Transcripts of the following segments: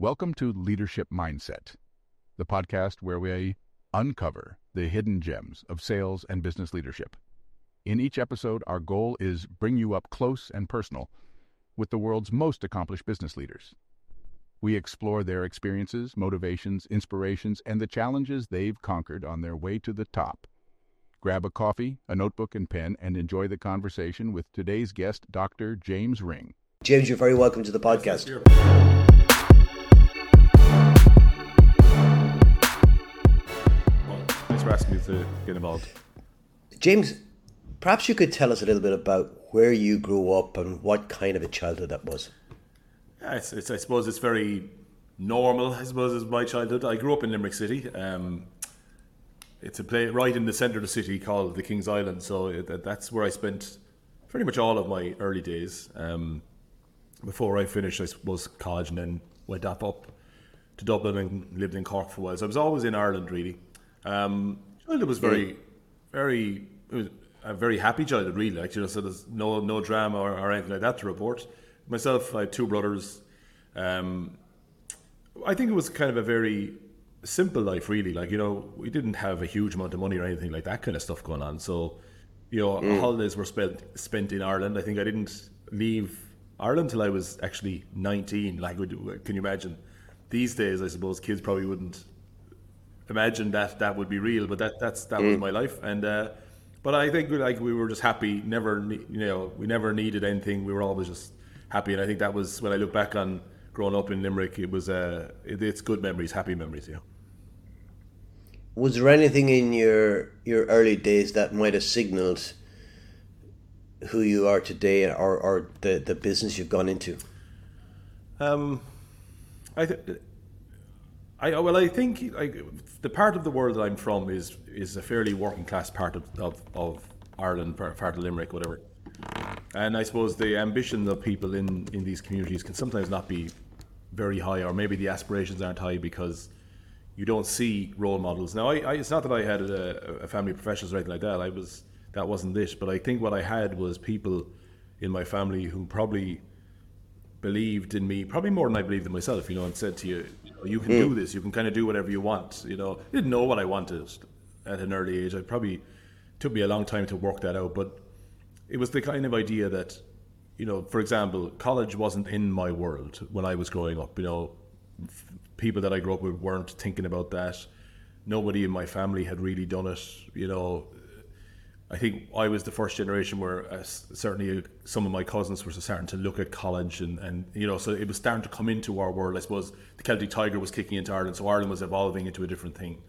Welcome to Leadership Mindset, the podcast where we uncover the hidden gems of sales and business leadership. In each episode, our goal is bring you up close and personal with the world's most accomplished business leaders. We explore their experiences, motivations, inspirations, and the challenges they've conquered on their way to the top. Grab a coffee, a notebook, and pen, and enjoy the conversation with today's guest, Dr. James Ring. James, you're very welcome to the podcast. For asking me to get involved. James, perhaps you could tell us a little bit about where you grew up and what kind of a childhood that was. Yeah, it's, it's, I suppose it's very normal. I suppose as my childhood. I grew up in Limerick City. Um, it's a place right in the centre of the city called the King's Island. So it, that's where I spent pretty much all of my early days. Um, before I finished, I suppose college, and then went up up to Dublin and lived in Cork for a while. So I was always in Ireland, really. Um, childhood was very, very, it was a very happy childhood, really. Like you know, so there's no no drama or, or anything like that to report. Myself, I had two brothers. Um, I think it was kind of a very simple life, really. Like you know, we didn't have a huge amount of money or anything like that kind of stuff going on. So, you know, Mm. holidays were spent spent in Ireland. I think I didn't leave Ireland till I was actually 19. Like, can you imagine? These days, I suppose kids probably wouldn't imagine that that would be real, but that that's that was my life. And uh, but I think like we were just happy. Never, you know, we never needed anything. We were always just happy. And I think that was when I look back on growing up in Limerick. It was uh, it, it's good memories, happy memories. Yeah. Was there anything in your your early days that might have signaled who you are today or, or the, the business you've gone into? Um, I, th- I well, I think the part of the world that I'm from is is a fairly working class part of, of, of Ireland, part, part of Limerick, whatever. And I suppose the ambition of people in, in these communities can sometimes not be very high, or maybe the aspirations aren't high because you don't see role models. Now, I, I, it's not that I had a, a family of professionals or anything like that. I was that wasn't it. But I think what I had was people in my family who probably believed in me, probably more than I believed in myself. You know, and said to you, you, know, you can do hmm. this. You can kind of do whatever you want. You know, I didn't know what I wanted at an early age. I probably took me a long time to work that out, but it was the kind of idea that, you know, for example, college wasn't in my world when I was growing up. You know, f- people that I grew up with weren't thinking about that. Nobody in my family had really done it. You know, I think I was the first generation where uh, certainly uh, some of my cousins were starting to look at college and, and you know so it was starting to come into our world. I suppose the Celtic Tiger was kicking into Ireland, so Ireland was evolving into a different thing.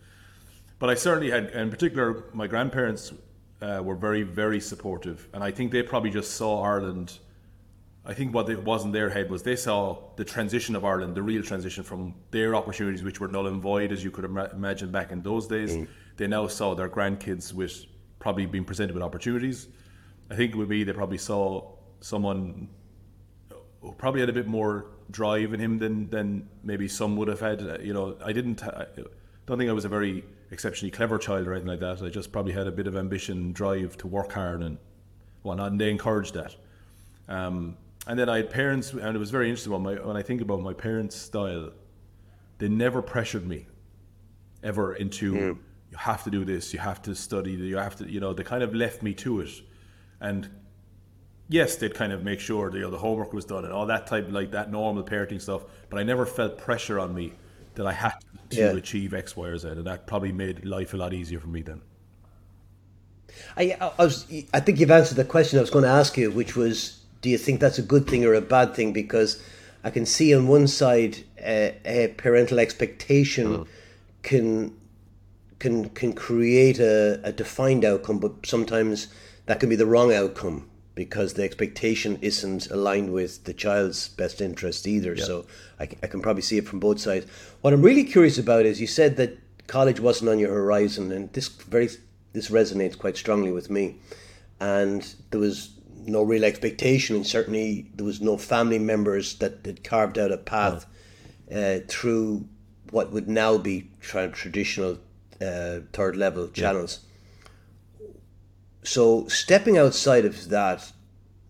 But I certainly had, in particular, my grandparents uh, were very very supportive, and I think they probably just saw Ireland. I think what it was in their head was they saw the transition of Ireland, the real transition from their opportunities, which were null and void, as you could ima- imagine back in those days. They now saw their grandkids with probably being presented with opportunities. I think it would be they probably saw someone who probably had a bit more drive in him than than maybe some would have had. Uh, You know, I didn't. I don't think I was a very exceptionally clever child or anything like that. I just probably had a bit of ambition, drive to work hard and whatnot, and they encouraged that. Um, and then I had parents, and it was very interesting when, my, when I think about my parents' style, they never pressured me ever into you have to do this, you have to study, you have to, you know, they kind of left me to it. And yes, they'd kind of make sure that, you know, the homework was done and all that type, like that normal parenting stuff. But I never felt pressure on me that I had to Yeah. achieve X, Y, or Z. And that probably made life a lot easier for me then. I, I was. I think you've answered the question I was going to ask you, which was, do you think that's a good thing or a bad thing? Because I can see on one side uh, a parental expectation can can can create a, a defined outcome, but sometimes that can be the wrong outcome because the expectation isn't aligned with the child's best interest either. So I can probably see it from both sides. What I'm really curious about is you said that college wasn't on your horizon, and this very this resonates quite strongly with me. And there was no real expectation, and certainly there was no family members that had carved out a path uh, through what would now be tra- traditional uh, third level channels. So stepping outside of that,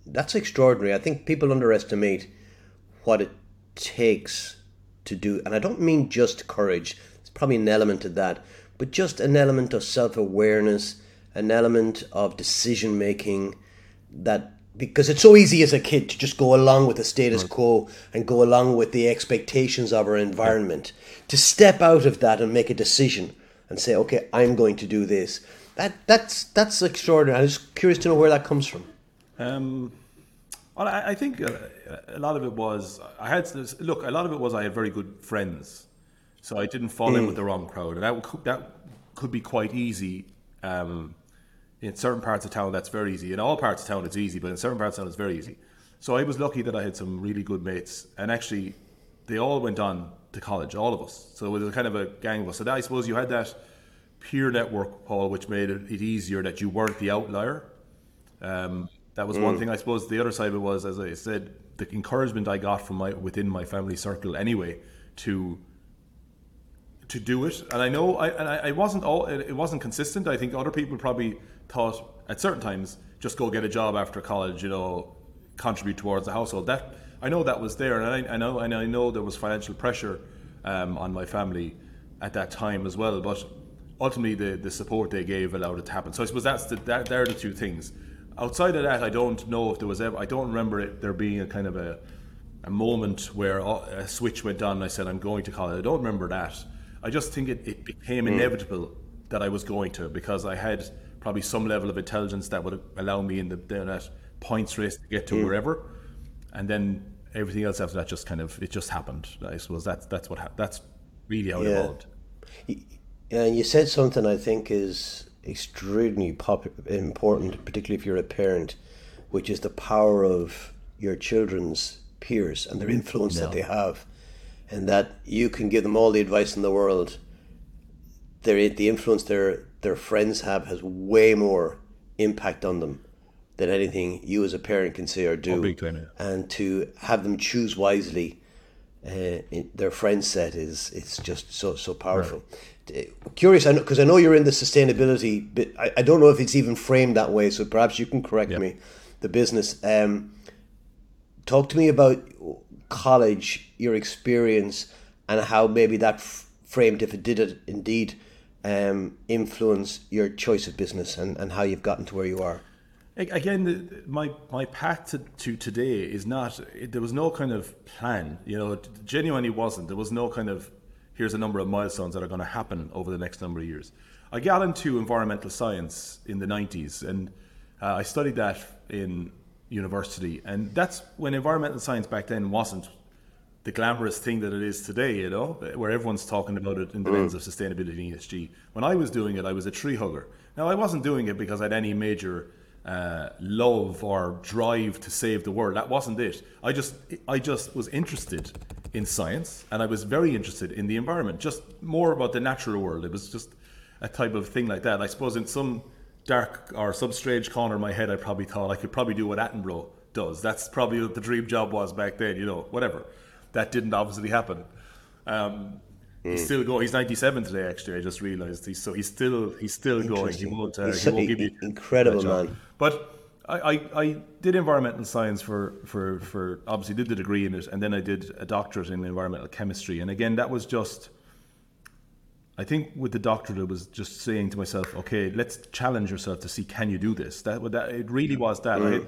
that's extraordinary. I think people underestimate what it takes to do, and I don't mean just courage, it's probably an element of that, but just an element of self awareness, an element of decision making that because it's so easy as a kid to just go along with the status quo and go along with the expectations of our environment. To step out of that and make a decision and say, okay, I'm going to do this. That that's that's extraordinary. I'm just curious to know where that comes from. Um, well, I, I think uh, a lot of it was I had look. A lot of it was I had very good friends, so I didn't fall in with the wrong crowd, and that could, that could be quite easy. Um, in certain parts of town, that's very easy. In all parts of town, it's easy, but in certain parts of town, it's very easy. So I was lucky that I had some really good mates, and actually, they all went on to college, all of us. So it was kind of a gang of us. So that, I suppose you had that peer network, Paul, which made it, it easier that you weren't the outlier. Um, that was mm. one thing. I suppose the other side of it was, as I said, the encouragement I got from my within my family circle anyway to to do it. And I know I and I, I wasn't all it wasn't consistent. I think other people probably thought at certain times just go get a job after college, you know, contribute towards the household. That I know that was there, and I, I know and I know there was financial pressure um, on my family at that time as well. But ultimately, the, the support they gave allowed it to happen. So I suppose that's the, that they're the two things. Outside of that, I don't know if there was ever. I don't remember it there being a kind of a a moment where a switch went on and I said I'm going to college. I don't remember that. I just think it, it became mm. inevitable that I was going to because I had probably some level of intelligence that would allow me in the in that points race to get to mm. wherever, and then everything else after that just kind of it just happened. I suppose that's that's what ha- that's really how it evolved. Yeah, and you said something I think is extremely pop- important, particularly if you're a parent, which is the power of your children's peers and their mm-hmm. influence no. that they have, and that you can give them all the advice in the world. Their the influence their their friends have has way more impact on them than anything you as a parent can say or do. Oh, and to have them choose wisely uh, their friend set is it's just so so powerful. Right. Curious, I because I know you're in the sustainability, but I, I don't know if it's even framed that way. So perhaps you can correct yep. me. The business. Um, talk to me about college, your experience, and how maybe that f- framed, if it did it indeed, um, influence your choice of business and, and how you've gotten to where you are again the, my my path to, to today is not it, there was no kind of plan you know it genuinely wasn't. There was no kind of here's a number of milestones that are going to happen over the next number of years. I got into environmental science in the 90s and uh, i studied that in university and that's when environmental science back then wasn't the glamorous thing that it is today you know where everyone's talking about it in the mm. lens of sustainability and esg when i was doing it i was a tree hugger. Now i wasn't doing it because i had any major uh, love or drive to save the world. That wasn't it. I just I just was interested in science and I was very interested in the environment, just more about the natural world. It was just a type of thing like that. I suppose in some dark or some strange corner of my head, I probably thought I could probably do what Attenborough does. That's probably what the dream job was back then. You know, whatever. That didn't obviously happen. Um. He's still going. He's 97 today. Actually, I just realised. He's so he's still he's still going. He won't. Uh, he won't give you incredible man. But I, I, I, did environmental science for, for, for obviously did the degree in it, and then I did a doctorate in environmental chemistry. And again, that was just. I think with the doctorate, it was just saying to myself, okay, let's challenge yourself to see can you do this. That, that it really was that. Mm. I,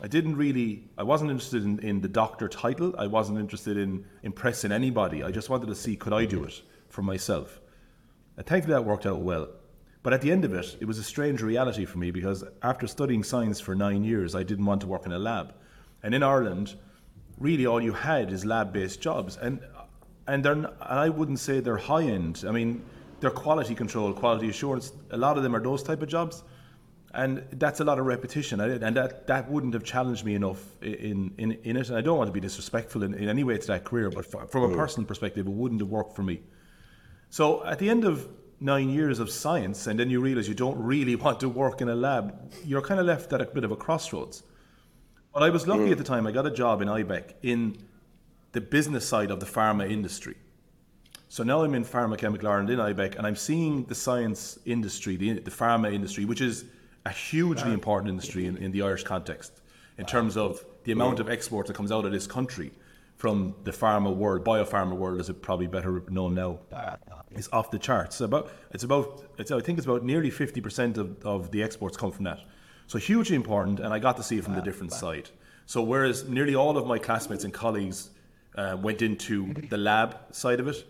I didn't really, I wasn't interested in, in the doctor title. I wasn't interested in impressing anybody. I just wanted to see could I do it for myself. And thankfully that worked out well. But at the end of it, it was a strange reality for me because after studying science for nine years, I didn't want to work in a lab. And in Ireland, really all you had is lab-based jobs, and and they're and I wouldn't say they're high end. I mean, they're quality control, quality assurance. A lot of them are those type of jobs and that's a lot of repetition. And that that wouldn't have challenged me enough in in, in it. And I don't want to be disrespectful in, in any way to that career but from a mm. personal perspective it wouldn't have worked for me. So at the end of nine years of science and then you realize you don't really want to work in a lab you're kind of left at a bit of a crossroads. But I was lucky mm. at the time I got a job in IBEC in the business side of the pharma industry. So now I'm in Pharmachemical Ireland in IBEC and I'm seeing the science industry the, the pharma industry which is a hugely important industry in, in the Irish context in terms of the amount of export that comes out of this country from the pharma world, biopharma world, as it probably better known now, is off the charts. About it's about it's I think it's about nearly fifty percent of, of the exports come from that. So hugely important, and I got to see it from the different side. So whereas nearly all of my classmates and colleagues uh, went into the lab side of it,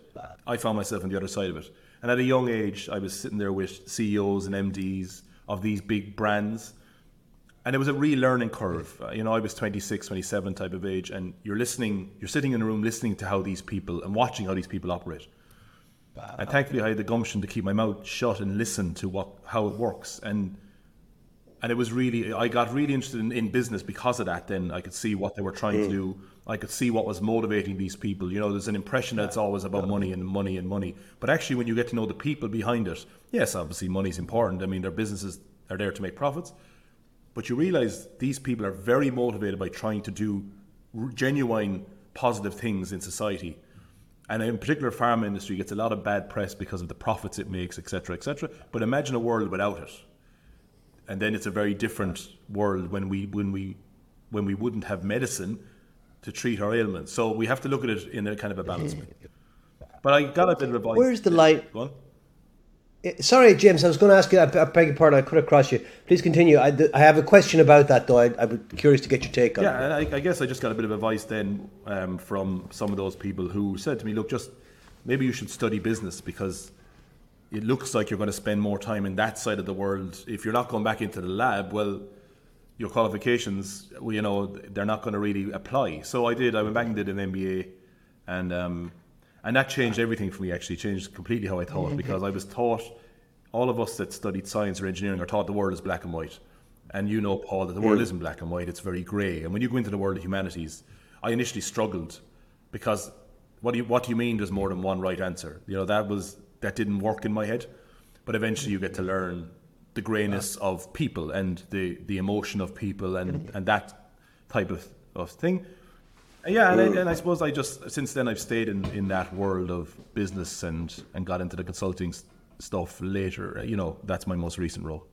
I found myself on the other side of it. And at a young age, I was sitting there with CEOs and MDs of these big brands. And it was a real learning curve. Uh, you know, I was 26, 27 type of age, and you're listening, you're sitting in a room listening to how these people and watching how these people operate. And thankfully, I had the gumption to keep my mouth shut and listen to what how it works. And and it was really I got really interested in, in business because of that. Then I could see what they were trying to do. I could see what was motivating these people. You know, there's an impression that it's always about money and money and money, but actually, when you get to know the people behind it, yes, obviously, money's important. I mean, their businesses are there to make profits, but you realize these people are very motivated by trying to do genuine positive things in society. And in particular, pharma industry gets a lot of bad press because of the profits it makes, etc., etc. But imagine a world without it and then it's a very different world when we when we when we wouldn't have medicine to treat our ailments. So we have to look at it in a kind of a balanced way. But I got a bit of advice. Where's the line? On. Eh, Sorry, James, I was going to ask you, I I beg your pardon, I cut across you. Please continue. I, I have a question about that, though. I, I'm curious to get your take on Yeah, it. I, I guess I just got a bit of advice then um, from some of those people who said to me, "Look, just maybe you should study business because it looks like you're going to spend more time in that side of the world. If you're not going back into the lab, well, your qualifications, well, you know, they're not going to really apply." So I did. I went back and did an MBA, and um, and that changed everything for me. Actually, changed completely how I thought because I was taught. All of us that studied science or engineering are taught the world is black and white. And you know, Paul, that the world isn't black and white, it's very grey. And when you go into the world of humanities, I initially struggled because what do you, what do you mean there's more than one right answer? You know, that was that didn't work in my head. But eventually you get to learn the greyness of people and the, the emotion of people and, and that type of, of thing. And yeah, and I, and I mm. suppose I just since then I've stayed in, in that world of business and, and got into the consulting s- stuff later. Uh, you know, that's my most recent role.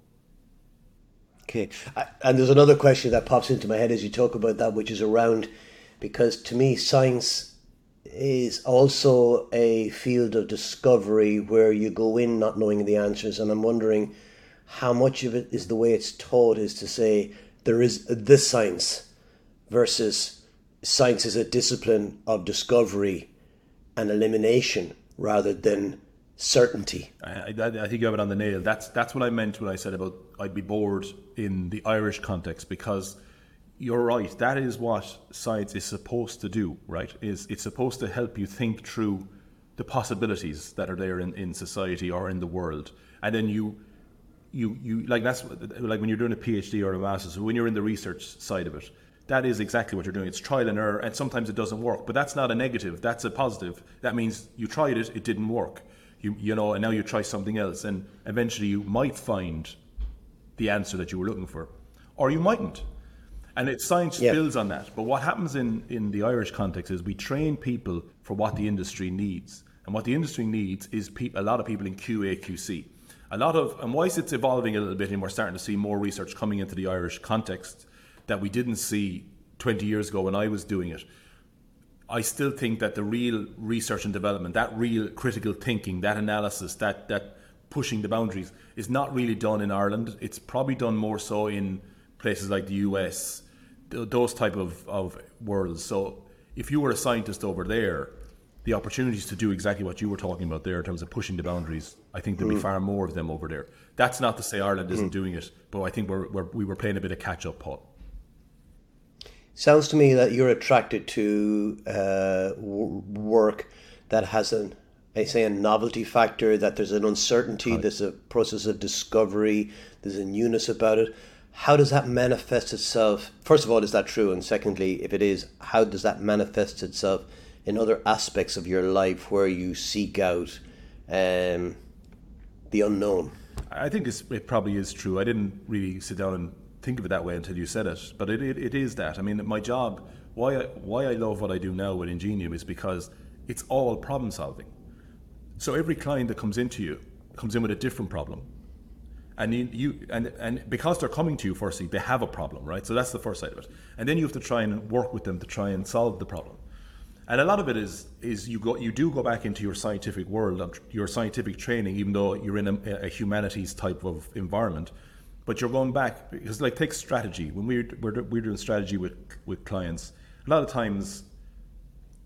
Okay. I, and there's another question that pops into my head as you talk about that, which is around because to me, science is also a field of discovery where you go in not knowing the answers. And I'm wondering how much of it is the way it's taught is to say there is this science versus science is a discipline of discovery and elimination rather than certainty. I, I, I think you have it on the nail. That's that's what I meant when I said about I'd be bored in the Irish context because you're right. That is what science is supposed to do. Right? Is it's supposed to help you think through the possibilities that are there in, in society or in the world, and then you. You, you like that's like when you're doing a PhD or a master's. When you're in the research side of it, that is exactly what you're doing. It's trial and error, and sometimes it doesn't work. But that's not a negative. That's a positive. That means you tried it, it didn't work. You you know, and now you try something else, and eventually you might find the answer that you were looking for, or you mightn't. And it science Yeah. builds on that. But what happens in in the Irish context is we train people for what the industry needs, and what the industry needs is peop a lot of people in QA QC. A lot of and whilst it's evolving a little bit, and we're starting to see more research coming into the Irish context that we didn't see 20 years ago when I was doing it. I still think that the real research and development, that real critical thinking, that analysis, that that pushing the boundaries is not really done in Ireland. It's probably done more so in places like the US, th- those type of, of worlds. So if you were a scientist over there, the opportunities to do exactly what you were talking about there in terms of pushing the boundaries, I think there'd be far more of them over there. That's not to say Ireland isn't doing it, but I think we're, we're, we were playing a bit of catch up, Paul. Sounds to me that you're attracted to uh, w- work that has an, I say, a novelty factor. That there's an uncertainty. There's a process of discovery. There's a newness about it. How does that manifest itself? First of all, is that true? And secondly, if it is, how does that manifest itself in other aspects of your life where you seek out um, the unknown? I think it probably is true. I didn't really sit down and think of it that way until you said it, but it, it, it is that. I mean, my job, why I, why I love what I do now with Ingenium is because it's all problem solving. So every client that comes into you comes in with a different problem. And you, you and, and because they're coming to you firstly, they have a problem, right? So that's the first side of it. And then you have to try and work with them to try and solve the problem. And a lot of it is is you go you do go back into your scientific world your scientific training, even though you're in a, a humanities type of environment. But you're going back because, like, take strategy. When we're, we're we're doing strategy with with clients, a lot of times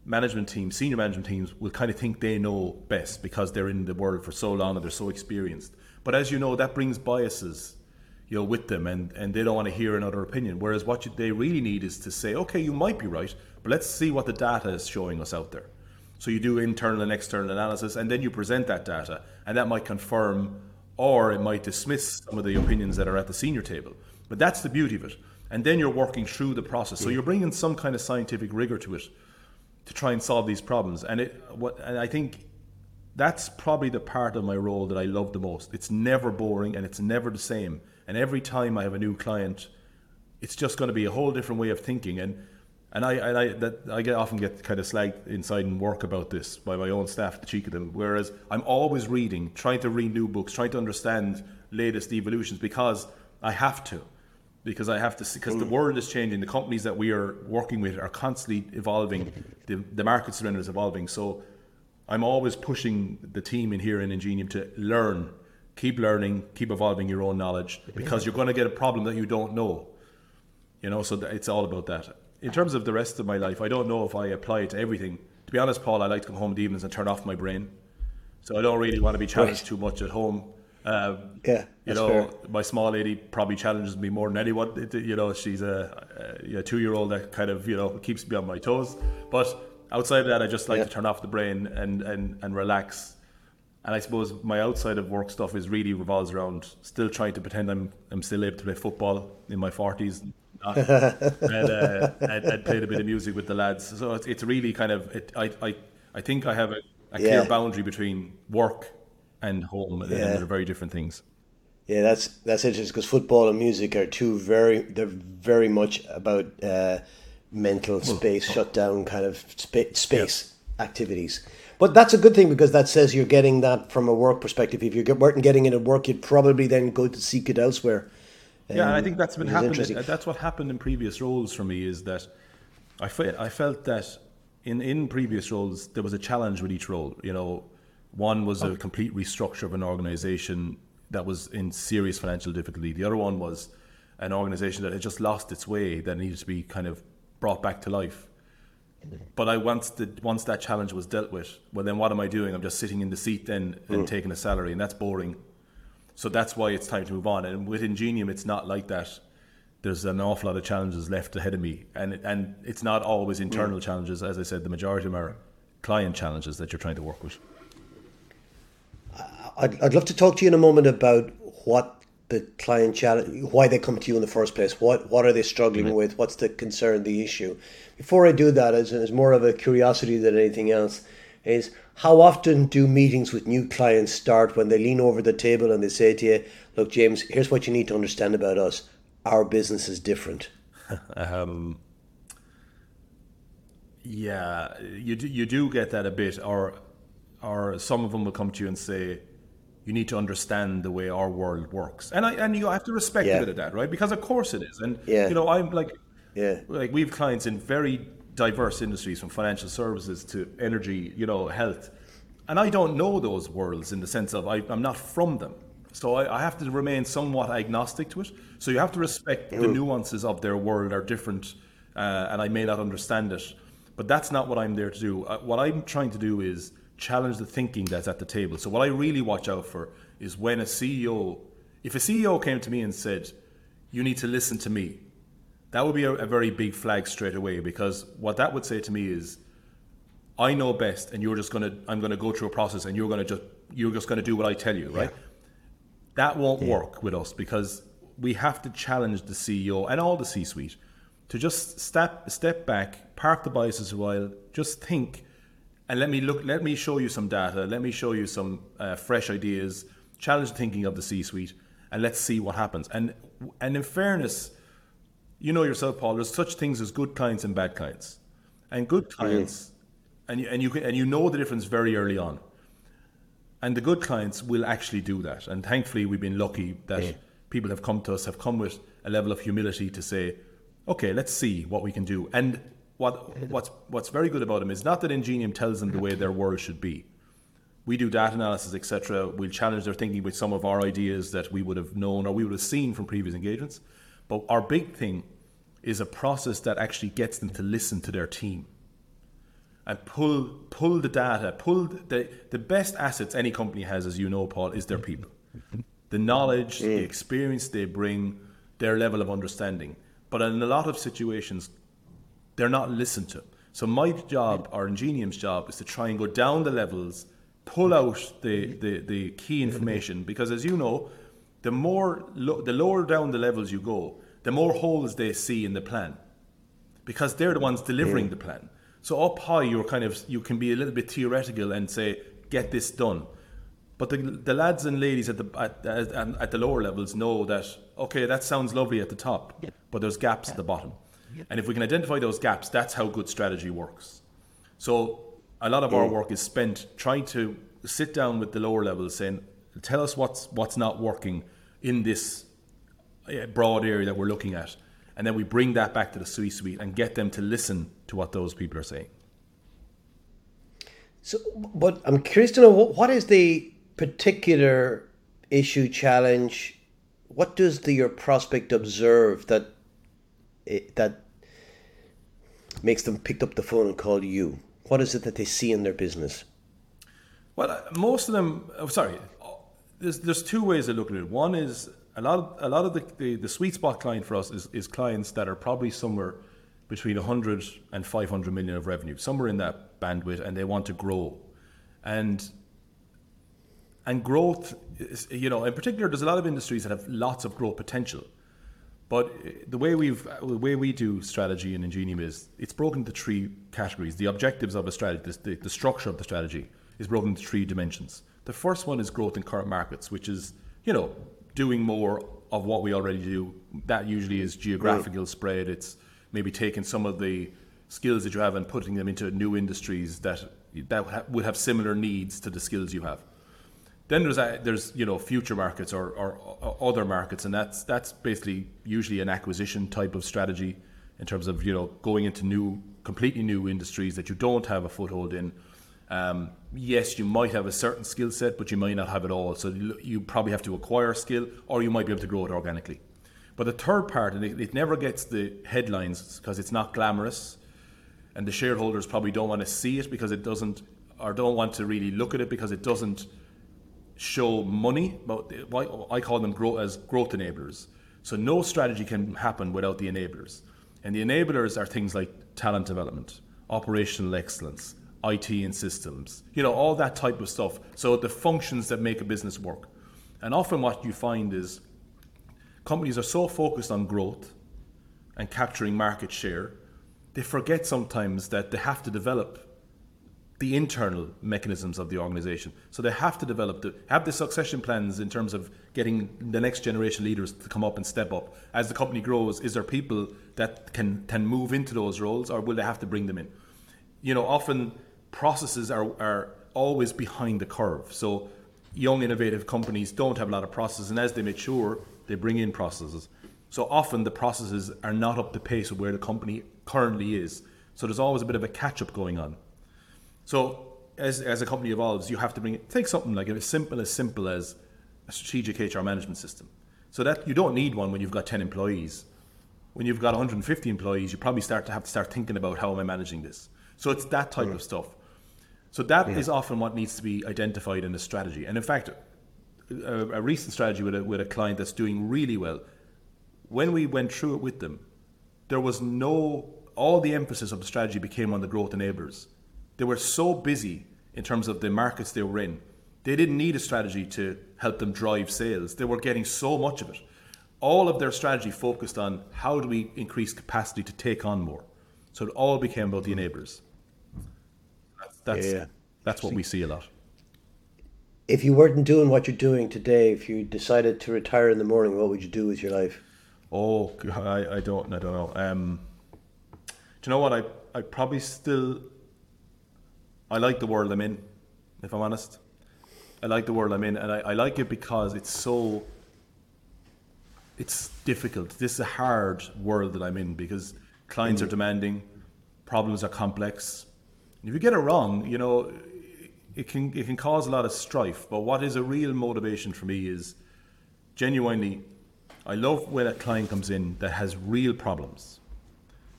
management teams, senior management teams, will kind of think they know best because they're in the world for so long and they're so experienced. But as you know, that brings biases, you know, with them, and, and they don't want to hear another opinion. Whereas what you, they really need is to say, okay, you might be right, but let's see what the data is showing us out there. So you do internal and external analysis, and then you present that data, and that might confirm or it might dismiss some of the opinions that are at the senior table. But that's the beauty of it. And then you're working through the process. So you're bringing some kind of scientific rigor to it to try and solve these problems. And it, what, and I think that's probably the part of my role that I love the most. It's never boring and it's never the same. And every time I have a new client, it's just going to be a whole different way of thinking. And and I, and I that I get often get kind of slagged inside and work about this by my own staff, the cheek of them. Whereas I'm always reading, trying to read new books, trying to understand latest evolutions because I have to because I have to because the mm. world is changing. The companies that we are working with are constantly evolving. The, the market surrender is evolving. So I'm always pushing the team in here in Ingenium to learn, keep learning, keep evolving your own knowledge because you're going to get a problem that you don't know. You know, so it's all about that. In terms of the rest of my life, I don't know if I apply it to everything. To be honest, Paul, I like to come home in the evenings and turn off my brain. So I don't really want to be challenged right. too much at home. Um, yeah, you know, fair. my small lady probably challenges me more than anyone. You know, she's a, a, two-year-old that kind of you know keeps me on my toes. But outside of that, I just like yeah. to turn off the brain and, and, and relax. And I suppose my outside of work stuff is really revolves around still trying to pretend I'm I'm still able to play football in my forties. and, uh, and played a bit of music with the lads. So it's, it's really kind of it, I, I I think I have a, a clear yeah. boundary between work and home, yeah. and they're very different things. Yeah, that's that's interesting because football and music are two very they're very much about uh, mental space, oh. shut down kind of spa- space yeah. activities. But that's a good thing because that says you're getting that from a work perspective. If you weren't getting it at work, you'd probably then go to seek it elsewhere. Um, yeah, I think that's been happening. That's what happened in previous roles for me. Is that I felt I felt that in in previous roles there was a challenge with each role. You know, one was a complete restructure of an organization that was in serious financial difficulty. The other one was an organization that had just lost its way that needed to be kind of brought back to life. But I once the once that challenge was dealt with, well then what am I doing? I'm just sitting in the seat then and mm. taking a salary, and that's boring. So that's why it's time to move on. And with Ingenium, it's not like that. There's an awful lot of challenges left ahead of me, and and it's not always internal mm. challenges. As I said, the majority of them are client challenges that you're trying to work with. I'd, I'd love to talk to you in a moment about what the client challenge, why they come to you in the first place. What what are they struggling mm-hmm. with? What's the concern, the issue? Before I do that, as, as more of a curiosity than anything else, is how often do meetings with new clients start when they lean over the table and they say to you, "Look, James, here's what you need to understand about us. Our business is different." um, yeah, you do, you do get that a bit, or or some of them will come to you and say you need to understand the way our world works, and I and you have to respect yeah. a bit of that, right? Because of course it is, and yeah. you know I'm like, yeah, like we have clients in very diverse industries, from financial services to energy, you know, health, and I don't know those worlds in the sense of I, am not from them, so I, I, have to remain somewhat agnostic to it. So you have to respect mm. the nuances of their world are different, uh, and I may not understand it, but that's not what I'm there to do. Uh, what I'm trying to do is challenge the thinking that's at the table. So what I really watch out for is when a CEO, if a CEO came to me and said, "You need to listen to me," that would be a, a very big flag straight away because what that would say to me is, "I know best, and you're just gonna, I'm gonna go through a process, and you're gonna just, you're just gonna do what I tell you, right?" Yeah. That won't yeah. work with us because we have to challenge the CEO and all the C-suite to just step step back, park the biases a while, just think and let me look. Let me show you some data. Let me show you some uh, fresh ideas. Challenge the thinking of the C-suite, and let's see what happens. And and in fairness, you know yourself, Paul. There's such things as good clients and bad clients, and good clients, and you, and you can, and you know the difference very early on. And the good clients will actually do that. And thankfully, we've been lucky that mm. people have come to us, have come with a level of humility to say, okay, let's see what we can do. And what what's what's very good about them is not that Ingenium tells them the way their world should be. We do data analysis, etc. We'll challenge their thinking with some of our ideas that we would have known or we would have seen from previous engagements. But our big thing is a process that actually gets them to listen to their team and pull pull the data, pull the the best assets any company has, as you know, Paul, is their people, the knowledge, the experience they bring, their level of understanding. But in a lot of situations, they're not listened to. So my job, or Ingenium's job, is to try and go down the levels, pull out the, the, the key information, because as you know, the more lo- the lower down the levels you go, the more holes they see in the plan, because they're the ones delivering the plan. So up high, you're kind of you can be a little bit theoretical and say, get this done. But the, the lads and ladies at the at, at, at the lower levels know that okay, that sounds lovely at the top, Yep. but there's gaps at the bottom. And if we can identify those gaps, that's how good strategy works. So a lot of our mm. work is spent trying to sit down with the lower levels, saying, "Tell us what's what's not working in this broad area that we're looking at," and then we bring that back to the C-suite and get them to listen to what those people are saying. So, but I'm curious to know what, what is the particular issue challenge? What does the, your prospect observe that it, that makes them pick up the phone and call you? What is it that they see in their business? Well, uh, most of them. Oh, sorry, there's there's two ways of looking at it. One is a lot of a lot of the, the, the sweet spot client for us is, is clients that are probably somewhere between 100 and 500 million of revenue, somewhere in that bandwidth, and they want to grow, and and growth, is, you know, in particular, there's a lot of industries that have lots of growth potential. But uh, the way we've the way we do strategy in Ingenium is it's broken into three categories. The objectives of a strategy, the, the structure of the strategy, is broken into three dimensions. The first one is growth in current markets, which is you know doing more of what we already do. That usually is geographical spread. It's maybe taking some of the skills that you have and putting them into new industries that that ha- would have similar needs to the skills you have. Then there's a, there's you know future markets or, or, or other markets, and that's that's basically usually an acquisition type of strategy in terms of you know going into new completely new industries that you don't have a foothold in. Um, yes, you might have a certain skill set, but you might not have it all. So you, you probably have to acquire skill, or you might be able to grow it organically. But the third part, and it, it never gets the headlines because it's not glamorous, and the shareholders probably don't want to see it because it doesn't, or don't want to really look at it because it doesn't show money, but I call them grow, as growth enablers. So no strategy can happen without the enablers. And the enablers are things like talent development, operational excellence, IT and systems, you know, all that type of stuff. So the functions that make a business work. And often what you find is companies are so focused on growth and capturing market share, they forget sometimes that they have to develop the internal mechanisms of the organization. So they have to develop the have the succession plans in terms of getting the next generation leaders to come up and step up. As the company grows, is there people that can can move into those roles or will they have to bring them in? You know, often processes are are always behind the curve. So young innovative companies don't have a lot of processes and as they mature, they bring in processes. So often the processes are not up to pace with where the company currently is. So there's always a bit of a catch up going on. So as, as a company evolves, you have to bring it, take something like as simple as simple as a strategic HR management system. So that you don't need one when you've got 10 employees. When you've got 150 employees, you probably start to have to start thinking about how am I managing this. So it's that type of stuff. So that is often what needs to be identified in a strategy. And in fact, a, a recent strategy with a, with a client that's doing really well, when we went through it with them, there was no, all the emphasis of the strategy became on the growth enablers. They were so busy in terms of the markets they were in, they didn't need a strategy to help them drive sales. They were getting so much of it. All of their strategy focused on how do we increase capacity to take on more. So it all became about the enablers. That's, that's, Yeah. that's what we see a lot. If you weren't doing what you're doing today, if you decided to retire in the morning, what would you do with your life? Oh, I, I don't, I don't know. Um, do you know what? I, I probably still, I like the world I'm in, if I'm honest. I like the world I'm in, and I, I like it because it's so, it's difficult. This is a hard world that I'm in because clients are mm. demanding, problems are complex. If you get it wrong, you know, it can it can cause a lot of strife. But what is a real motivation for me is genuinely, I love when a client comes in that has real problems.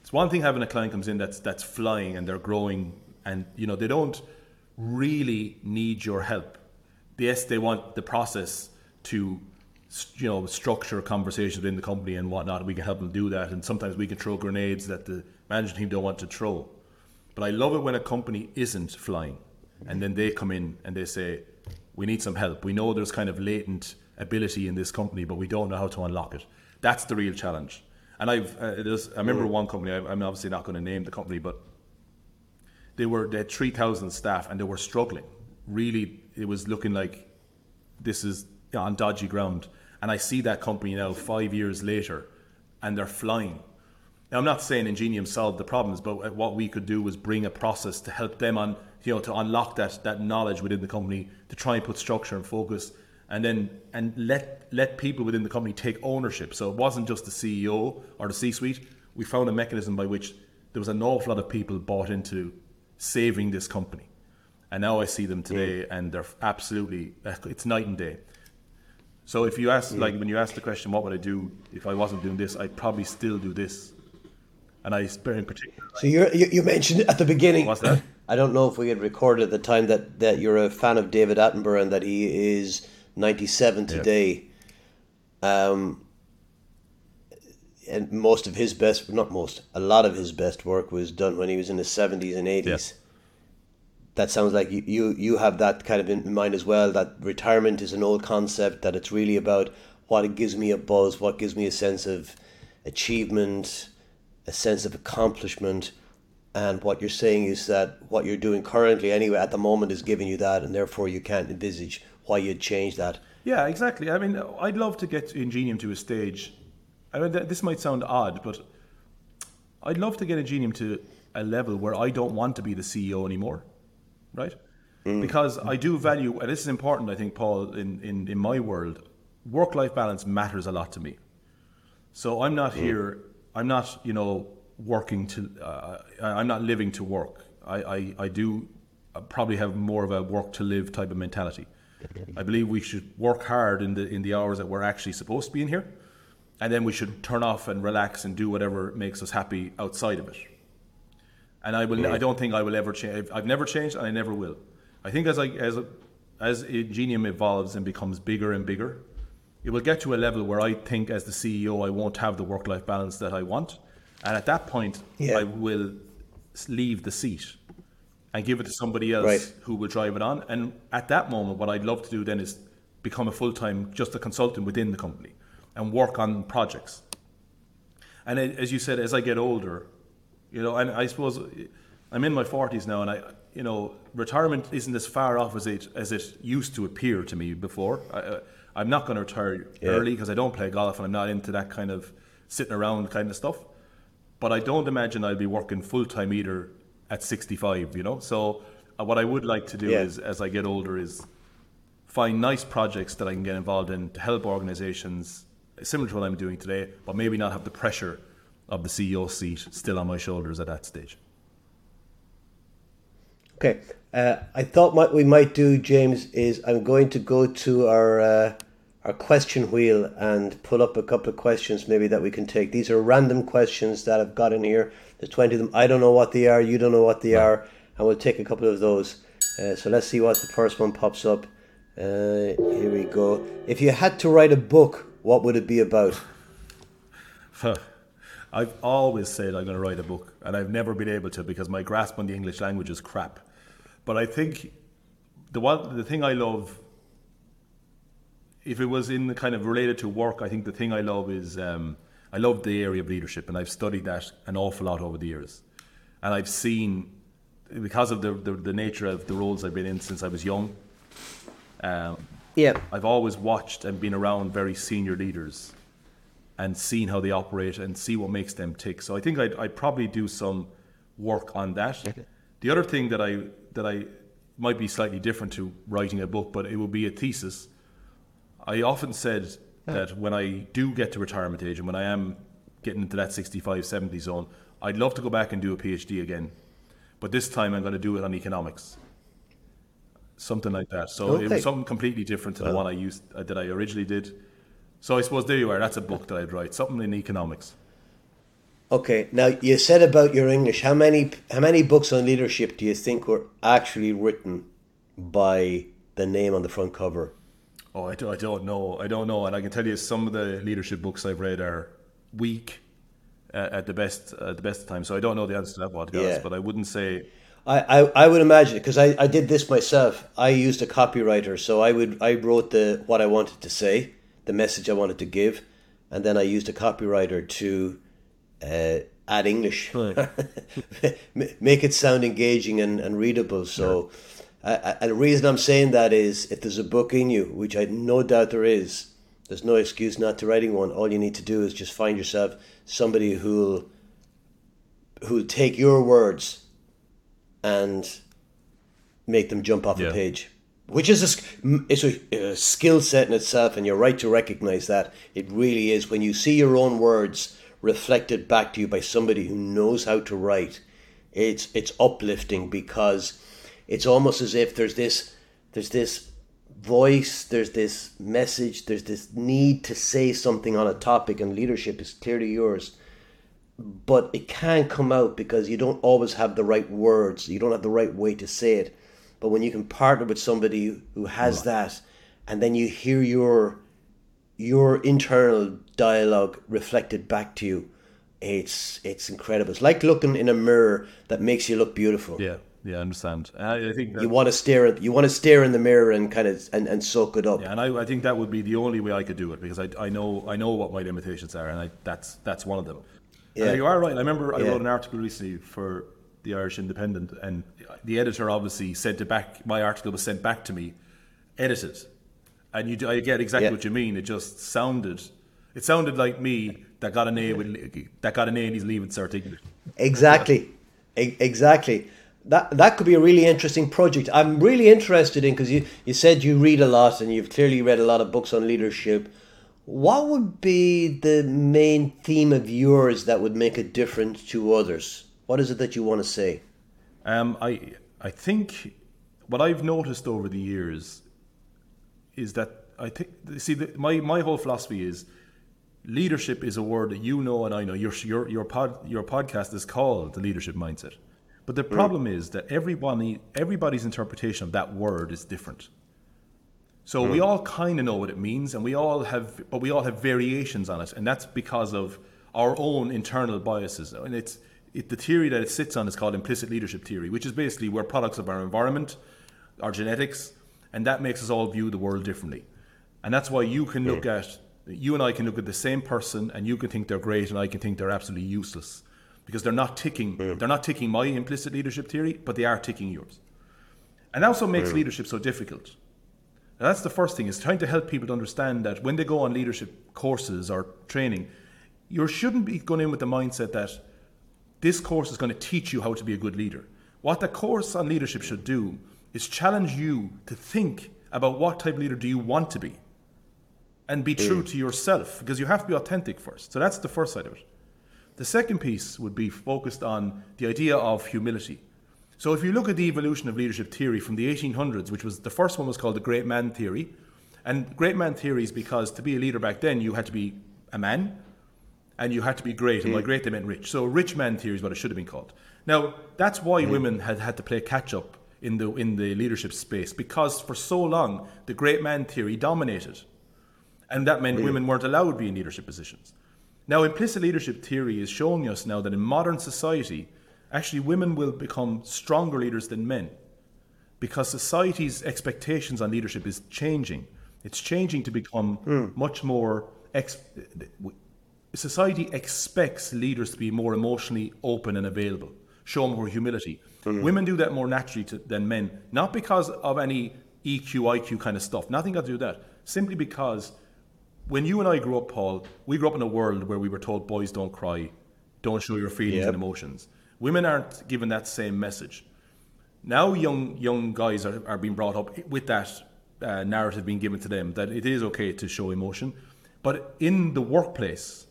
It's one thing having a client comes in that's that's flying and they're growing and you know they don't really need your help. Yes, they want the process to you know structure conversations within the company and whatnot. We can help them do that, and sometimes we can throw grenades that the management team don't want to throw. But I love it when a company isn't flying, and then they come in and they say, "We need some help. We know there's kind of latent ability in this company, but we don't know how to unlock it." That's the real challenge. And I've uh, I remember one company. I, I'm obviously not going to name the company, but they were they had three thousand staff and they were struggling. Really, it was looking like this is on dodgy ground. And I see that company now five years later, and they're flying. Now, I'm not saying Ingenium solved the problems, but uh, what we could do was bring a process to help them on, you know, to unlock that that knowledge within the company, to try and put structure and focus, and then and let let people within the company take ownership. So it wasn't just the CEO or the C-suite. We found a mechanism by which there was an awful lot of people bought into saving this company, and now I see them today, and they're absolutely it's night and day. So if you ask, like when you ask the question, what would I do if I wasn't doing this? I'd probably still do this. And I, spare in particular. So you you mentioned at the beginning. What's that? I don't know if we had recorded at the time that, that you're a fan of David Attenborough and that he is 97 today. Yeah. Um, and most of his best, not most, a lot of his best work was done when he was in his 70s and 80s. Yes that sounds like you, you, you have that kind of in mind as well that retirement is an old concept, that it's really about what it gives me a buzz, what gives me a sense of achievement, a sense of accomplishment. And what you're saying is that what you're doing currently, anyway, at the moment, is giving you that, and therefore you can't envisage why you'd change that. Yeah, exactly. I mean, I'd love to get Ingenium to a stage. I mean, this might sound odd, but I'd love to get Ingenium to a level where I don't want to be the CEO anymore right? Mm. Because I do value, and this is important, I think, Paul, in, in, in my world, work life balance matters a lot to me. So I'm not mm. here, I'm not, you know, working to, uh, I'm not living to work. I, I, I do probably have more of a work to live type of mentality. I believe we should work hard in the in the hours that we're actually supposed to be in here, and then we should turn off and relax and do whatever makes us happy outside of it and I will. Yeah. I don't think I will ever change. I've never changed, and I never will. I think as I as as Ingenium evolves and becomes bigger and bigger, it will get to a level where I think, as the CEO, I won't have the work life balance that I want, and at that point, yeah. I will leave the seat and give it to somebody else right. who will drive it on. And at that moment, what I'd love to do then is become a full time, just a consultant within the company, and work on projects. And as you said, as I get older, you know, and I suppose I'm in my 40s now, and I, you know, retirement isn't as far off as it as it used to appear to me before. I, am not going to retire yeah. early because I don't play golf, and I'm not into that kind of sitting around kind of stuff. But I don't imagine I'll be working full time either at 65. You know, so uh, what I would like to do yeah. is, as I get older, is find nice projects that I can get involved in to help organizations similar to what I'm doing today, but maybe not have the pressure of the CEO seat still on my shoulders at that stage. Okay. Uh, I thought what we might do, James, is I'm going to go to our uh, our question wheel and pull up a couple of questions maybe that we can take. These are random questions that I've got in here. There's 20 of them. I don't know what they are. You don't know what they right. are. And we'll take a couple of those. Uh, so let's see what the first one pops up. Uh, here we go. If you had to write a book, what would it be about? I've always said I'm going to write a book, and I've never been able to because my grasp on the English language is crap. But I think the one, the thing I love, if it was in the kind of related to work, I think the thing I love is um, I love the area of leadership, and I've studied that an awful lot over the years, and I've seen because of the the, the nature of the roles I've been in since I was young. Um, yeah, I've always watched and been around very senior leaders and seen how they operate and see what makes them tick. So I think I'd, I'd probably do some work on that. Okay. The other thing that I that I might be slightly different to writing a book, but it would be a thesis. I often said that when I do get to retirement age and when I am getting into that 65, 70 zone, I'd love to go back and do a PhD again, but this time I'm going to do it on economics. Something like that. So it was something completely different to the one I used uh, that I originally did. So I suppose there you are. That's a book that I'd write. Something in economics. Okay, now you said about your English. How many how many books on leadership do you think were actually written by the name on the front cover? Oh, I, do, I don't know. I don't know. And I can tell you some of the leadership books I've read are weak uh, at the best at the best of times. So I don't know the answer to that one, to be honest. But I wouldn't say. I, I, I would imagine because I, I did this myself. I used a copywriter, so I would I wrote the what I wanted to say, the message I wanted to give, and then I used a copywriter to uh, add English, make it sound engaging and, and readable. So, I, I, and the reason I'm saying that is if there's a book in you, which I no doubt there is, there's no excuse not to writing one. All you need to do is just find yourself somebody who'll who'll take your words and make them jump off Yeah. a page, which is a, it's a, a skill set in itself, and you're right to recognize that. It really is. When you see your own words reflected back to you by somebody who knows how to write, it's it's uplifting because it's almost as if there's this there's this voice, there's this message, there's this need to say something on a topic, and leadership is clearly yours but it can come out because you don't always have the right words. You don't have the right way to say it. But when you can partner with somebody who has that, and then you hear your your internal dialogue reflected back to you, it's it's incredible. It's like looking in a mirror that makes you look beautiful. Yeah, yeah, I understand. I, I think that, You want to stare at you want to stare in the mirror and kind of and, and soak it up. Yeah, and I, I think that would be the only way I could do it because I, I know I know what my limitations are, and I, that's that's one of them. Yeah. And you are right. I remember I Yeah. wrote an article recently for the Irish Independent, and the editor obviously sent it back. My article was sent back to me, edited, and you do, I get exactly Yeah. what you mean. It just sounded, it sounded like me that got an A with that got an A in his leaving cert English. Exactly, E- exactly. That that could be a really interesting project. I'm really interested in because you you said you read a lot and you've clearly read a lot of books on leadership. What would be the main theme of yours that would make a difference to others? What is it that you want to say? Um, I I think what I've noticed over the years is that I think see the, my my whole philosophy is leadership is a word that you know and I know. Your your your pod your podcast is called the leadership mindset, but the problem is that everybody everybody's interpretation of that word is different. So we mm-hmm. all kind of know what it means, and we all have, but we all have variations on it, and that's because of our own internal biases. And it's it, the theory that it sits on is called implicit leadership theory, which is basically we're products of our environment, our genetics, and that makes us all view the world differently. And that's why you can look at you and I can look at the same person, and you can think they're great, and I can think they're absolutely useless because they're not ticking. Mm. They're not ticking my implicit leadership theory, but they are ticking yours. And that also makes mm. leadership so difficult. Now, that's the first thing is trying to help people to understand that when they go on leadership courses or training, you shouldn't be going in with the mindset that this course is going to teach you how to be a good leader. What the course on leadership should do is challenge you to think about what type of leader do you want to be and be true mm. to yourself because you have to be authentic first. So that's the first side of it. The second piece would be focused on the idea of humility. So if you look at the evolution of leadership theory from the 1800s, which was the first one was called the great man theory, and great man theory is because to be a leader back then you had to be a man and you had to be great, and by mm. great they meant rich. So rich man theory is what it should have been called. Now that's why mm. women had had to play catch up in the in the leadership space because for so long the great man theory dominated, and that meant mm. women weren't allowed to be in leadership positions. Now implicit leadership theory is showing us now that in modern society, actually women will become stronger leaders than men because society's expectations on leadership is changing. It's changing to become hmm. much more. Ex- society expects leaders to be more emotionally open and available, show more humility. Hmm. Women do that more naturally to, than men, not because of any EQ, IQ kind of stuff. Nothing got to do with that. Simply because when you and I grew up, Paul, we grew up in a world where we were told boys don't cry, don't show your feelings Yep. and emotions. Women aren't given that same message. Now, young young guys are, are being brought up with that uh, narrative being given to them that it is okay to show emotion, but in the workplace,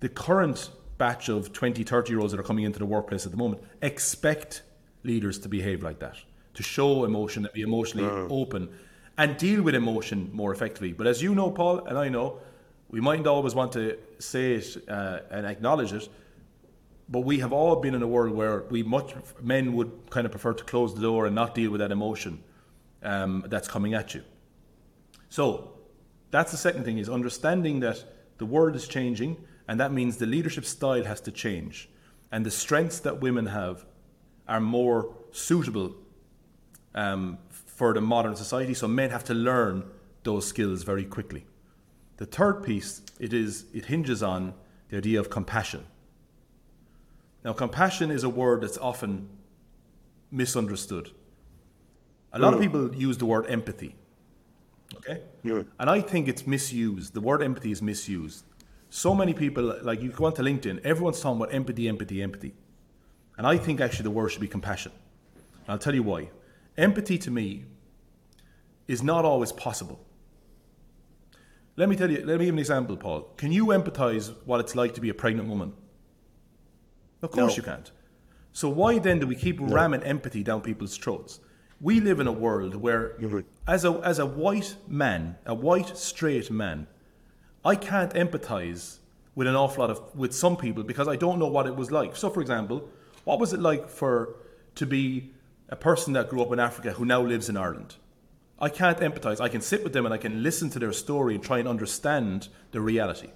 the current batch of 20, 30 year olds that are coming into the workplace at the moment expect leaders to behave like that, to show emotion, to be emotionally open, and deal with emotion more effectively. But as you know, Paul, and I know, we mightn't always want to say it uh, and acknowledge it, but we have all been in a world where we much men would kind of prefer to close the door and not deal with that emotion um, that's coming at you. So that's the second thing is understanding that the world is changing, and that means the leadership style has to change, and the strengths that women have are more suitable um, for the modern society. So men have to learn those skills very quickly. The third piece it is it hinges on the idea of compassion. Now, compassion is a word that's often misunderstood. A lot of hmm. people use the word empathy. Okay? Yeah. And I think it's misused. The word empathy is misused. So many people, like you go onto LinkedIn, everyone's talking about empathy, empathy, empathy. And I think actually the word should be compassion. And I'll tell you why. Empathy to me is not always possible. Let me tell you, let me give an example, Paul. Can you empathize what it's like to be a pregnant woman? Of course No. you can't. So why then do we keep ramming empathy down people's throats? We live in a world where, as a as a white man, a white straight man, I can't empathize with an awful lot of with some people because I don't know what it was like. So, for example, what was it like for to be a person that grew up in Africa who now lives in Ireland? I can't empathize. I can sit with them and I can listen to their story and try and understand the reality.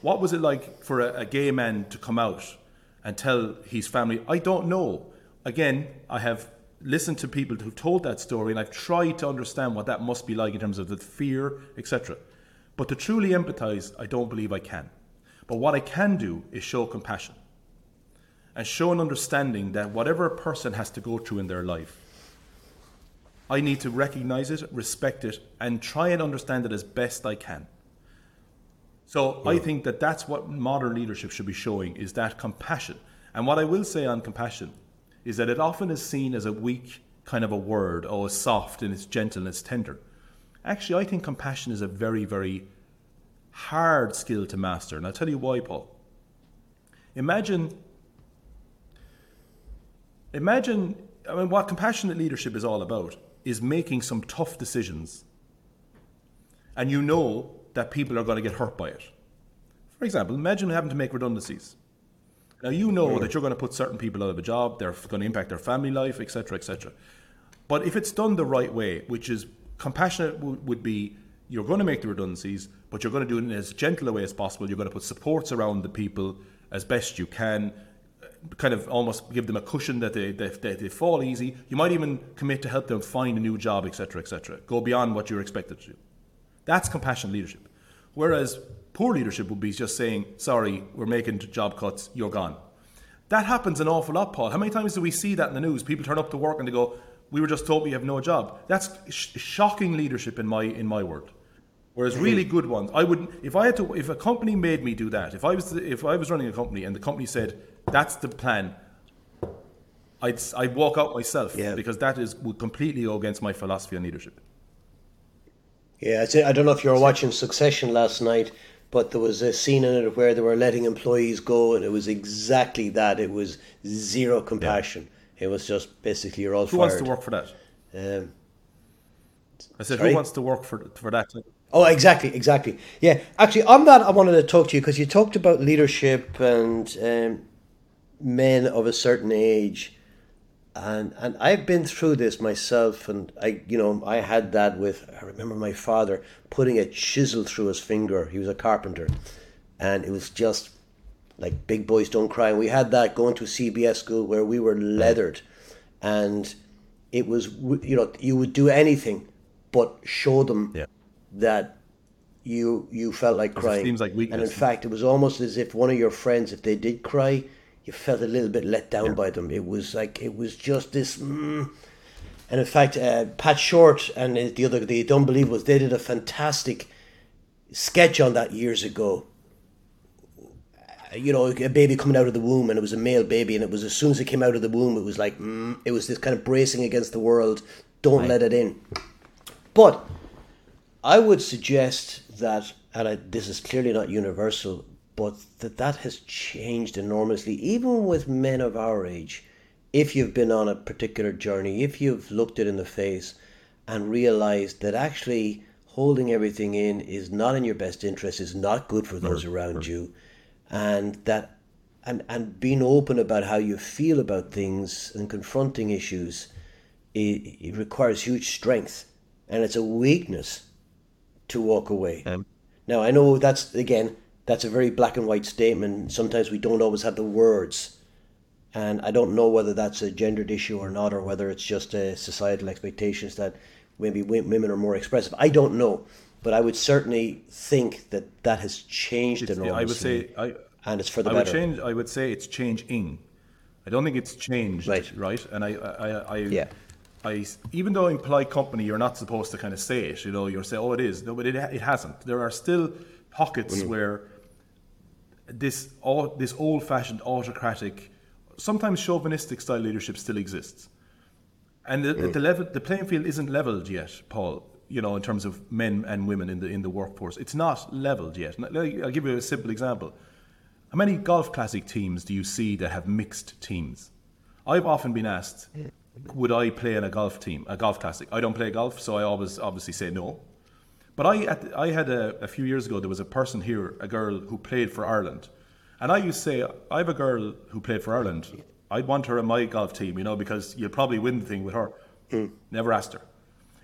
What was it like for a, a gay man to come out and tell his family? I don't know. Again, I have listened to people who've told that story and I've tried to understand what that must be like in terms of the fear, etc. But to truly empathize, I don't believe I can. But what I can do is show compassion and show an understanding that whatever a person has to go through in their life, I need to recognize it, respect it, and try and understand it as best I can. So I think that that's what modern leadership should be showing is that compassion. And what I will say on compassion is that it often is seen as a weak kind of a word, oh, it's soft and it's gentle and it's tender. Actually, I think compassion is a very, very hard skill to master. And I'll tell you why, Paul. Imagine, imagine, I mean, what compassionate leadership is all about is making some tough decisions. And you know that people are going to get hurt by it. For example, imagine having to make redundancies. Now you know that you're going to put certain people out of a job, they're going to impact their family life, etc., etc. But if it's done the right way, which is compassionate, would be you're going to make the redundancies, but you're going to do it in as gentle a way as possible. You're going to put supports around the people as best you can, uh, kind of almost give them a cushion that they, they, they, they fall easy. You might even commit to help them find a new job, etc., etc. Go beyond what you're expected to do. That's compassionate leadership. Whereas poor leadership would be just saying, sorry, we're making job cuts, you're gone. That happens an awful lot, Paul. How many times do we see that in the news? People turn up to work and they go, we were just told we have no job. That's sh- shocking leadership in my, in my world. Whereas mm-hmm. really good ones, I would if I had to if a company made me do that, if I was if I was running a company and the company said that's the plan, I'd I'd walk out myself Yeah. because that is would completely go against my philosophy on leadership. Yeah, I don't know if you were watching Succession last night, but there was a scene in it where they were letting employees go, and it was exactly that. It was zero compassion. It was just basically you're all Who fired. wants to work for that? Um, I said, Sorry? who wants to work for for that? Oh, exactly, exactly. Yeah, actually, on that, I wanted to talk to you because you talked about leadership and um, men of a certain age, and and I've been through this myself, and I, you know, I had that with. I remember my father putting a chisel through his finger. He was a carpenter, and it was just like big boys don't cry. And we had that going to CBS school where we were leathered, and it was you know you would do anything but show them Yeah. that you you felt like crying. seems like weakness. And in fact, it was almost as if one of your friends, if they did cry, you felt a little bit let down by them. It was like it was just this. Mm. And in fact, uh, Pat Shortt and the other the Unbelievables, they did a fantastic sketch on that years ago. You know, a baby coming out of the womb, and it was a male baby, and it was as soon as it came out of the womb, it was like mm, it was this kind of bracing against the world. Don't let it in. But I would suggest that, and I, this is clearly not universal, but that that has changed enormously, even with men of our age. If you've been on a particular journey, if you've looked it in the face and realized that actually holding everything in is not in your best interest, is not good for those around you, and that and and being open about how you feel about things and confronting issues, it, it requires huge strength, and it's a weakness to walk away. Um, now I know that's again that's a very black and white statement. Sometimes we don't always have the words. And I don't know whether that's a gendered issue or not, or whether it's just a societal expectations that maybe women are more expressive. I don't know. But I would certainly think that that has changed it's, enormously. I would say, I, and it's for the I better. Would change, I would say it's changing. I don't think it's changed, right? right? And I, I, I, yeah. I, even though in polite company you're not supposed to kind of say it, you know, you're saying, oh, it is. No, but it, it hasn't. There are still pockets mm-hmm. where this this old-fashioned autocratic, sometimes chauvinistic style leadership still exists, and the, mm. the level the playing field isn't leveled yet, Paul. You know, in terms of men and women in the in the workforce, it's not leveled yet. I'll give you a simple example. How many golf classic teams do you see that have mixed teams? I've often been asked, would I play in a golf team, a golf classic? I don't play golf, so I always obviously say no. But I, the, I had a, a, few years ago, there was a person here, a girl who played for Ireland. And I used to say, I have a girl who played for Ireland. I'd want her in my golf team, you know, because you'll probably win the thing with her. Mm. Never asked her.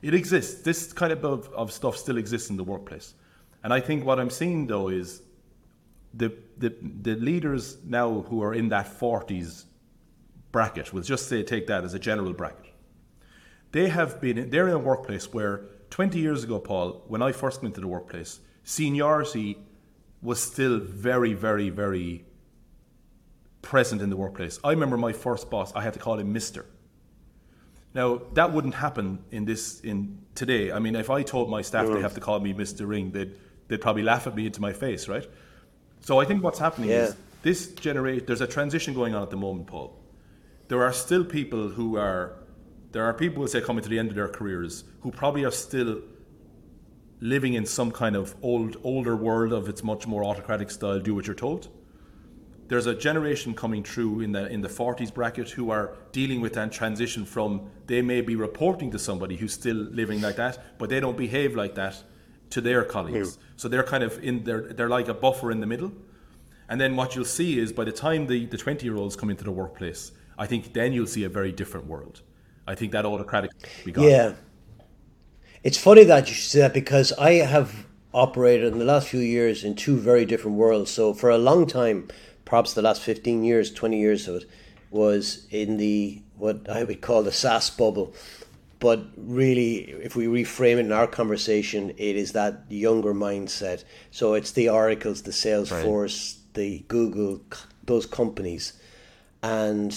It exists. This kind of, of stuff still exists in the workplace. And I think what I'm seeing, though, is the, the, the leaders now who are in that 40s bracket, we'll just say take that as a general bracket, they have been, they're in a workplace where 20 years ago, Paul, when I first went to the workplace, seniority was still very, very, very present in the workplace. I remember my first boss, I had to call him Mister. Now that wouldn't happen in this in today. I mean, if I told my staff they have to call me Mister Ring, they'd they'd probably laugh at me into my face, right? So I think what's happening yeah. is this generate. There's a transition going on at the moment, Paul. There are still people who are there are people who say coming to the end of their careers who probably are still living in some kind of old older world of its much more autocratic style do what you're told. There's a generation coming through in the in the 40s bracket who are dealing with that transition from they may be reporting to somebody who's still living like that but they don't behave like that to their colleagues. So they're kind of in they're, they're like a buffer in the middle. And then what you'll see is by the time the, the 20 year olds come into the workplace i think then you'll see a very different world I think that autocratic. Yeah. It's funny that you say that because I have operated in the last few years in two very different worlds. So for a long time, perhaps the last 15 years, 20 years of it, was in the what I would call the SaaS bubble. But really, if we reframe it in our conversation, it is that younger mindset. So it's the Oracles, the Salesforce, right. the Google, those companies. And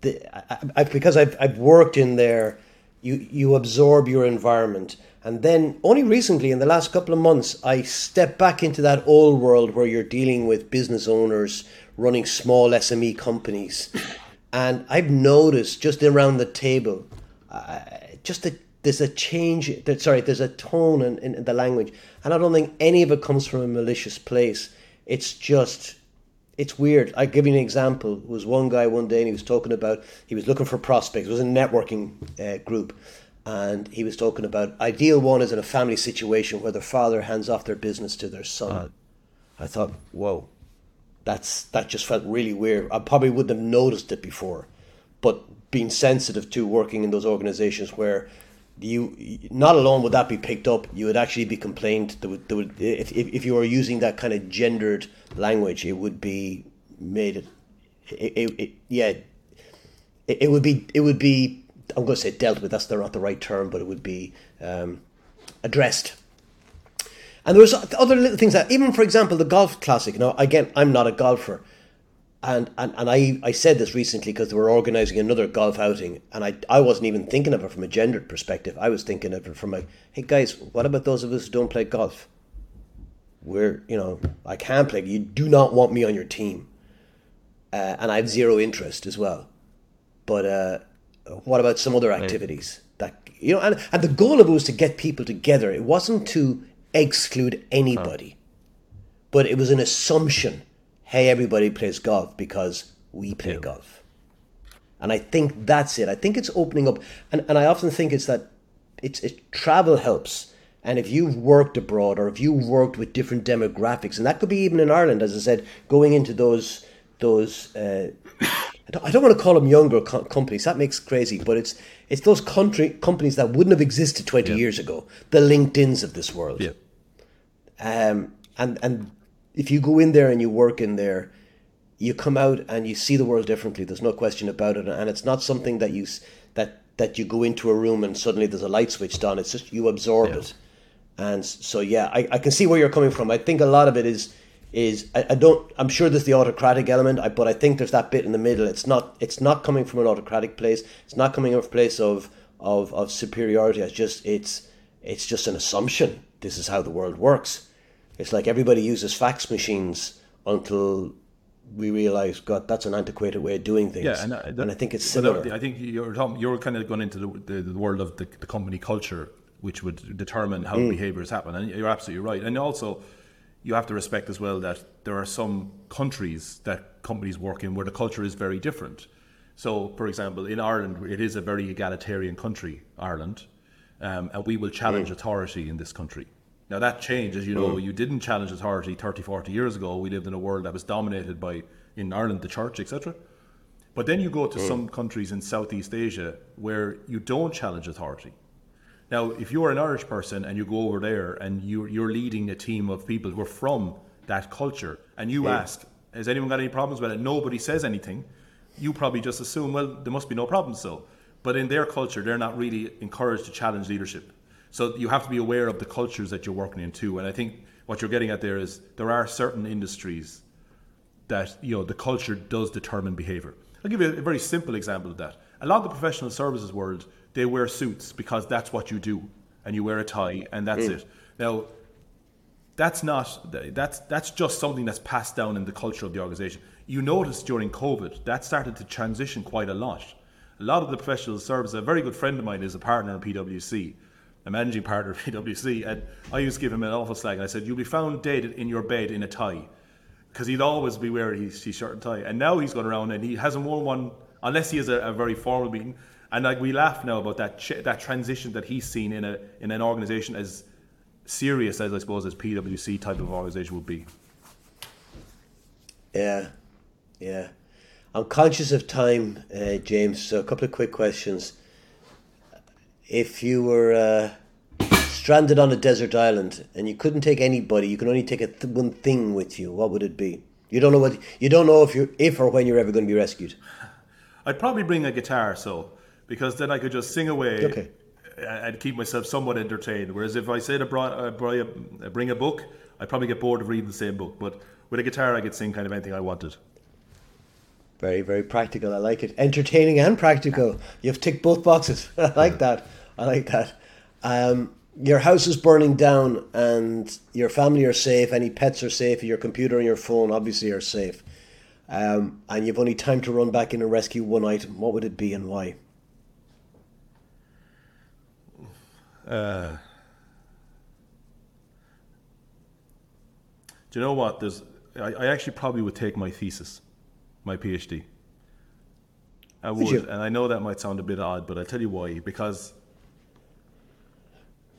the, I, because I've, I've worked in there, you, you absorb your environment. And then only recently, in the last couple of months, I stepped back into that old world where you're dealing with business owners running small SME companies. And I've noticed just around the table, uh, just that there's a change, that, sorry, there's a tone in, in the language. And I don't think any of it comes from a malicious place. It's just it's weird. I give you an example. It was one guy one day and he was talking about he was looking for prospects. It was a networking uh, group, and he was talking about ideal one is in a family situation where the father hands off their business to their son. Uh, I thought, whoa, that's that just felt really weird. I probably wouldn't have noticed it before, but being sensitive to working in those organizations where you not alone would that be picked up you would actually be complained there would, would if, if, if you were using that kind of gendered language it would be made it, it, it, yeah it, it, would be it would be i'm going to say dealt with that's not the right term but it would be um, addressed. And there was other little things that even for example the golf classic know again i'm not a golfer and, and, and I, I said this recently because they were organising another golf outing, and I, I wasn't even thinking of it from a gendered perspective. I was thinking of it from a, hey guys, what about those of us who don't play golf? We're, you know, I can't play. You do not want me on your team. Uh, and I have zero interest as well. But uh, what about some other activities? That you know, and, and the goal of it was to get people together. It wasn't to exclude anybody. but it was an assumption. Hey, everybody plays golf because we play yeah. golf. And I think that's it. I think it's opening up. And, and I often think it's that it's it, travel helps. And if you've worked abroad or if you've worked with different demographics, and that could be even in Ireland, as I said, going into those those uh, I, don't, I don't want to call them younger co- companies. That makes crazy, but it's it's those country companies that wouldn't have existed twenty yeah. years ago, the LinkedIn's of this world. Yeah. Um, and and if you go in there and you work in there, you come out and you see the world differently. There's no question about it, and it's not something that you that that you go into a room and suddenly there's a light switched on. It's just you absorb yeah. it, and so yeah, I, I can see where you're coming from. I think a lot of it is is I, I don't I'm sure there's the autocratic element, I, but I think there's that bit in the middle. It's not it's not coming from an autocratic place. It's not coming from a place of of of superiority. It's just it's it's just an assumption. This is how the world works. It's like everybody uses fax machines until we realize, God, that's an antiquated way of doing things. Yeah, and, uh, and I think it's similar. I think you're you're kind of going into the, the, the world of the, the, company culture, which would determine how mm. behaviours happen. And you're absolutely right. And also, you have to respect as well that there are some countries that companies work in where the culture is very different. So, for example, in Ireland, it is a very egalitarian country, Ireland, um, and we will challenge mm. authority in this country. Now that changed, as you know, mm. you didn't challenge authority 30, 40 years ago. We lived in a world that was dominated by, in Ireland, the church, etc. But then you go to mm. some countries in Southeast Asia where you don't challenge authority. Now, if you're an Irish person and you go over there and you're, you're leading a team of people who are from that culture, and you yeah. ask, "Has anyone got any problems with it?" Nobody says anything. You probably just assume, "Well, there must be no problems." So, but in their culture, they're not really encouraged to challenge leadership. So you have to be aware of the cultures that you're working in too. And I think what you're getting at there is there are certain industries that you know the culture does determine behavior. I'll give you a very simple example of that. A lot of the professional services world, they wear suits because that's what you do, and you wear a tie, and that's mm. it. Now, that's not that's that's just something that's passed down in the culture of the organization. You notice during COVID that started to transition quite a lot. A lot of the professional services. A very good friend of mine is a partner in PwC, a managing partner of PwC, and I used to give him an awful slag. And I said, "You'll be found dead in your bed in a tie," because he'd always be wearing his, shirt and tie. And now he's going around and he hasn't worn one unless he has a, a very formal meeting. And like we laugh now about that ch- that transition that he's seen in a in an organisation as serious as I suppose as PwC type of organisation would be. Yeah, yeah. I'm conscious of time, uh, James. So a couple of quick questions if you were uh, stranded on a desert island and you couldn't take anybody, you can only take a th- one thing with you. What would it be? You don't know what you don't know if you if or when you're ever going to be rescued. I'd probably bring a guitar, so because then I could just sing away okay. and keep myself somewhat entertained. Whereas if I said I brought, I bring a book, I'd probably get bored of reading the same book. But with a guitar, I could sing kind of anything I wanted. Very, very practical. I like it. Entertaining and practical. You've ticked both boxes. I like that. I like that. Um, your house is burning down and your family are safe, any pets are safe, your computer and your phone obviously are safe. Um, and you've only time to run back in and rescue one item. What would it be and why? Uh, do you know what? There's, I, I actually probably would take my thesis, my PhD. I would, would and I know that might sound a bit odd, but I'll tell you why. Because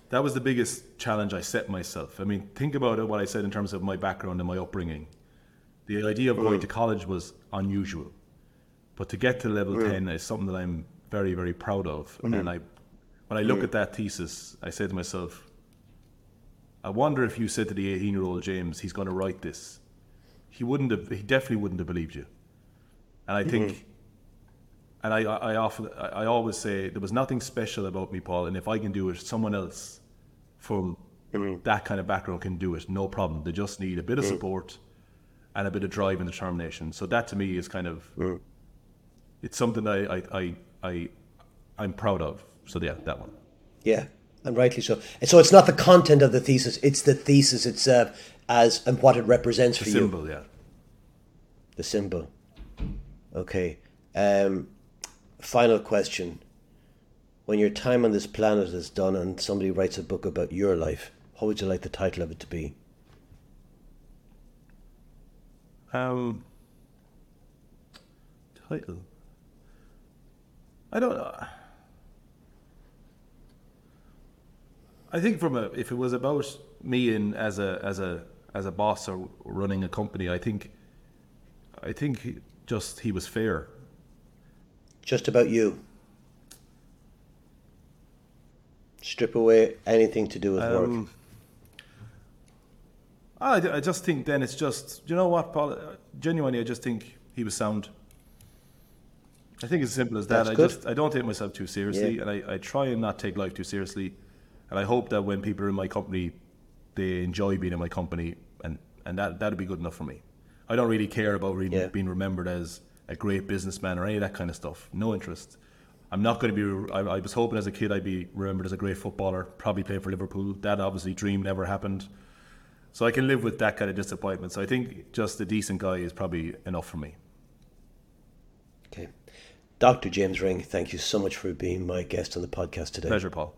that was the biggest challenge I set myself. I mean, think about it, what I said in terms of my background and my upbringing. The idea of going mm. to college was unusual, but to get to level mm. 10 is something that I'm very, very proud of. Mm. And I, when I look mm. at that thesis, I say to myself, I wonder if you said to the 18 year old James, he's going to write this. He wouldn't have, he definitely wouldn't have believed you. And I think mm-hmm and I, I often, I always say there was nothing special about me, Paul. And if I can do it, someone else from mm-hmm. that kind of background can do it. No problem. They just need a bit of mm-hmm. support and a bit of drive and determination. So that to me is kind of, mm-hmm. it's something I, I, I, I, I'm proud of. So yeah, that one. Yeah, and rightly so. And so it's not the content of the thesis; it's the thesis itself as and what it represents the for symbol, you. Symbol, yeah. The symbol. Okay. Um, final question. When your time on this planet is done and somebody writes a book about your life, what would you like the title of it to be? Um, title. I don't know. I think from a if it was about me in as a as a as a boss or running a company, I think I think just he was fair. Just about you. Strip away anything to do with work. Um, I, I just think then it's just you know what Paul genuinely I just think he was sound. I think it's as simple as that. That's I good. just I don't take myself too seriously, Yeah. and I, I try and not take life too seriously, and I hope that when people are in my company, they enjoy being in my company, and and that that'd be good enough for me. I don't really care about Yeah. being remembered as a great businessman or any of that kind of stuff. No interest. I'm not going to be. I, I was hoping as a kid I'd be remembered as a great footballer, probably playing for Liverpool. That obviously dream never happened. So I can live with that kind of disappointment. So I think just a decent guy is probably enough for me. Okay. Dr. James Ring, thank you so much for being my guest on the podcast today. Pleasure, Paul.